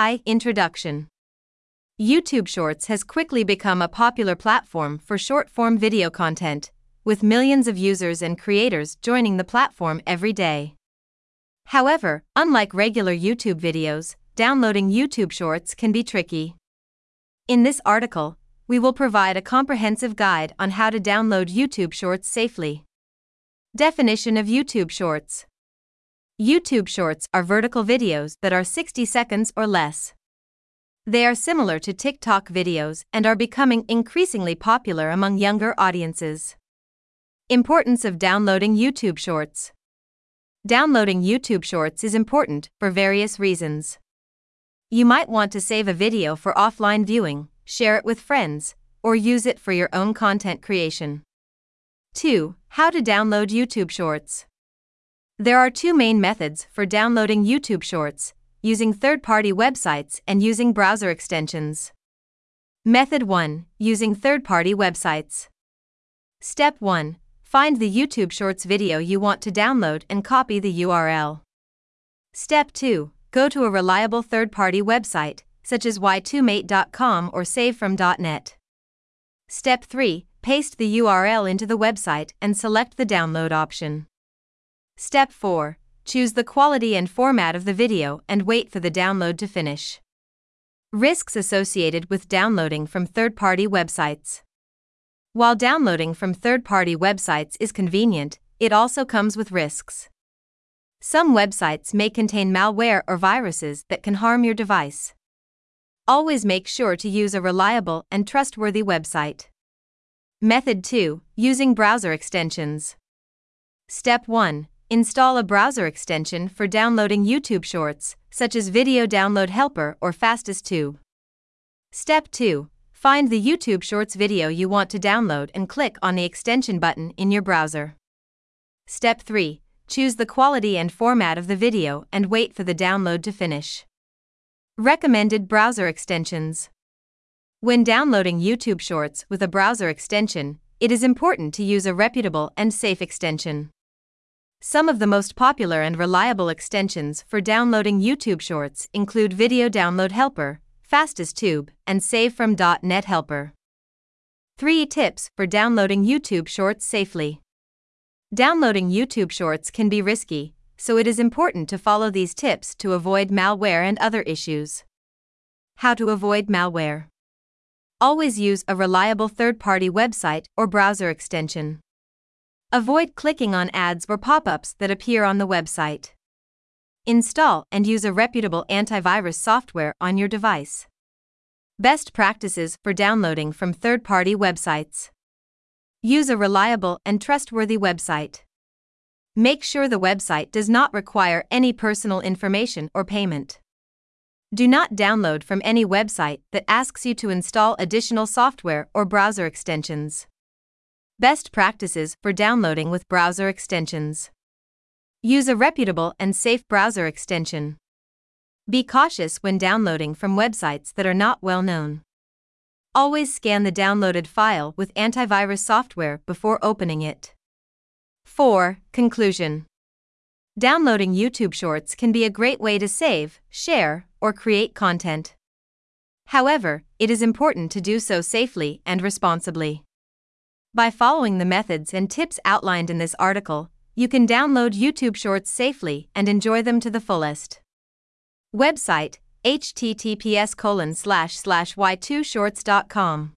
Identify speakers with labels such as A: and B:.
A: I. Introduction YouTube Shorts has quickly become a popular platform for short form video content, with millions of users and creators joining the platform every day. However, unlike regular YouTube videos, downloading YouTube Shorts can be tricky. In this article, we will provide a comprehensive guide on how to download YouTube Shorts safely. Definition of YouTube Shorts YouTube Shorts are vertical videos that are 60 seconds or less. They are similar to TikTok videos and are becoming increasingly popular among younger audiences. Importance of downloading YouTube Shorts Downloading YouTube Shorts is important for various reasons. You might want to save a video for offline viewing, share it with friends, or use it for your own content creation. 2. How to download YouTube Shorts. There are two main methods for downloading YouTube Shorts using third party websites and using browser extensions. Method 1 Using third party websites. Step 1 Find the YouTube Shorts video you want to download and copy the URL. Step 2 Go to a reliable third party website, such as y2mate.com or savefrom.net. Step 3 Paste the URL into the website and select the download option. Step 4 Choose the quality and format of the video and wait for the download to finish. Risks associated with downloading from third party websites. While downloading from third party websites is convenient, it also comes with risks. Some websites may contain malware or viruses that can harm your device. Always make sure to use a reliable and trustworthy website. Method 2 Using browser extensions. Step 1 Install a browser extension for downloading YouTube Shorts, such as Video Download Helper or FastestTube. Step 2. Find the YouTube Shorts video you want to download and click on the extension button in your browser. Step 3. Choose the quality and format of the video and wait for the download to finish. Recommended browser extensions. When downloading YouTube Shorts with a browser extension, it is important to use a reputable and safe extension. Some of the most popular and reliable extensions for downloading YouTube Shorts include Video Download Helper, FastestTube, and SaveFrom.net Helper. 3 Tips for downloading YouTube Shorts safely. Downloading YouTube Shorts can be risky, so it is important to follow these tips to avoid malware and other issues. How to avoid malware. Always use a reliable third party website or browser extension. Avoid clicking on ads or pop ups that appear on the website. Install and use a reputable antivirus software on your device. Best practices for downloading from third party websites. Use a reliable and trustworthy website. Make sure the website does not require any personal information or payment. Do not download from any website that asks you to install additional software or browser extensions. Best practices for downloading with browser extensions. Use a reputable and safe browser extension. Be cautious when downloading from websites that are not well known. Always scan the downloaded file with antivirus software before opening it. 4. Conclusion Downloading YouTube Shorts can be a great way to save, share, or create content. However, it is important to do so safely and responsibly. By following the methods and tips outlined in this article, you can download YouTube Shorts safely and enjoy them to the fullest. Website https colon slash slash y2shorts.com